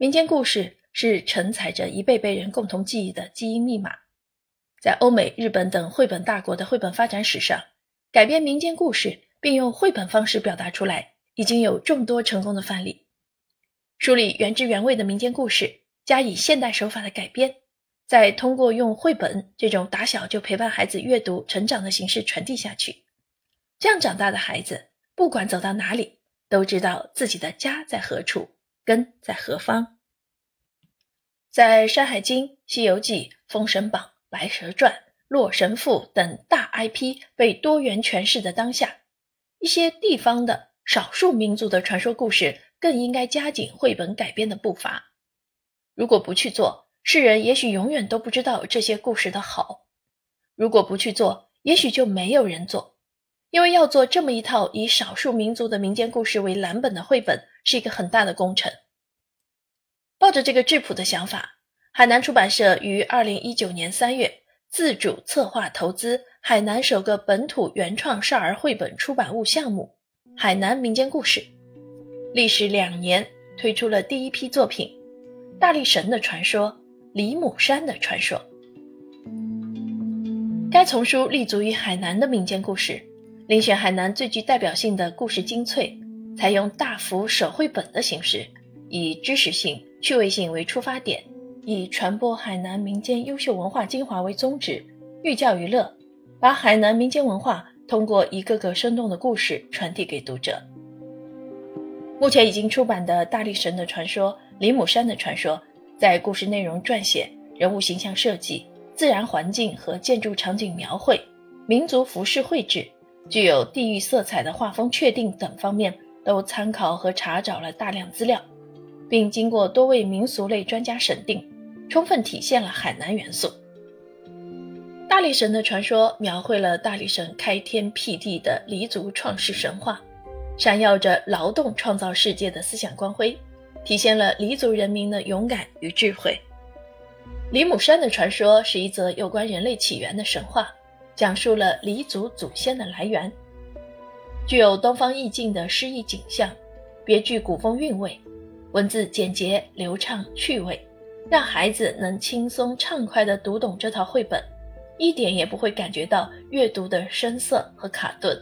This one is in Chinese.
民间故事是承载着一辈辈人共同记忆的基因密码。在欧美、日本等绘本大国的绘本发展史上，改编民间故事并用绘本方式表达出来，已经有众多成功的范例。梳理原汁原味的民间故事，加以现代手法的改编，再通过用绘本这种打小就陪伴孩子阅读成长的形式传递下去，这样长大的孩子，不管走到哪里，都知道自己的家在何处。根在何方？在《山海经》《西游记》《封神榜》《白蛇传》《洛神赋》等大 IP 被多元诠释的当下，一些地方的少数民族的传说故事更应该加紧绘本改编的步伐。如果不去做，世人也许永远都不知道这些故事的好；如果不去做，也许就没有人做。因为要做这么一套以少数民族的民间故事为蓝本的绘本，是一个很大的工程。抱着这个质朴的想法，海南出版社于二零一九年三月自主策划投资海南首个本土原创少儿绘本出版物项目——海南民间故事，历时两年推出了第一批作品《大力神的传说》《李母山的传说》。该丛书立足于海南的民间故事。遴选海南最具代表性的故事精粹，采用大幅手绘本的形式，以知识性、趣味性为出发点，以传播海南民间优秀文化精华为宗旨，寓教于乐，把海南民间文化通过一个个生动的故事传递给读者。目前已经出版的《大力神的传说》《李母山的传说》，在故事内容撰写、人物形象设计、自然环境和建筑场景描绘、民族服饰绘制。具有地域色彩的画风确定等方面，都参考和查找了大量资料，并经过多位民俗类专家审定，充分体现了海南元素。大力神的传说描绘了大力神开天辟地的黎族创世神话，闪耀着劳动创造世界的思想光辉，体现了黎族人民的勇敢与智慧。黎母山的传说是一则有关人类起源的神话。讲述了黎族祖先的来源，具有东方意境的诗意景象，别具古风韵味，文字简洁流畅趣味，让孩子能轻松畅快地读懂这套绘本，一点也不会感觉到阅读的生涩和卡顿。